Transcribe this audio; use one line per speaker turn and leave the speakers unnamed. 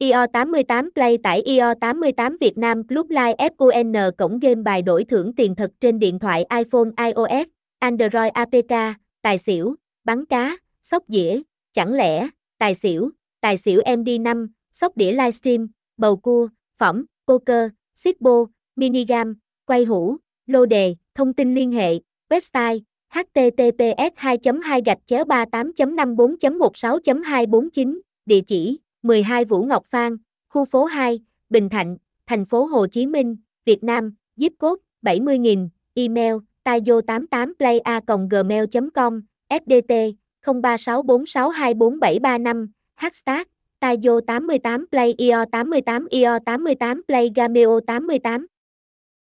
IO88 Play tải IO88 Việt Nam Club Live FUN cổng game bài đổi thưởng tiền thật trên điện thoại iPhone iOS, Android APK, tài xỉu, bắn cá, sóc dĩa, chẳng lẽ, tài xỉu, tài xỉu MD5, sóc đĩa livestream, bầu cua, phẩm, poker, sipbo, minigam, quay hũ, lô đề, thông tin liên hệ, website https 2 2 gạch chéo 38 54 16 249 địa chỉ 12 Vũ Ngọc Phan, khu phố 2, Bình Thạnh, thành phố Hồ Chí Minh, Việt Nam, zip code 70.000, email tayo88playa.gmail.com, fdt 0364624735, hashtag tayo88playo88io88playgameo88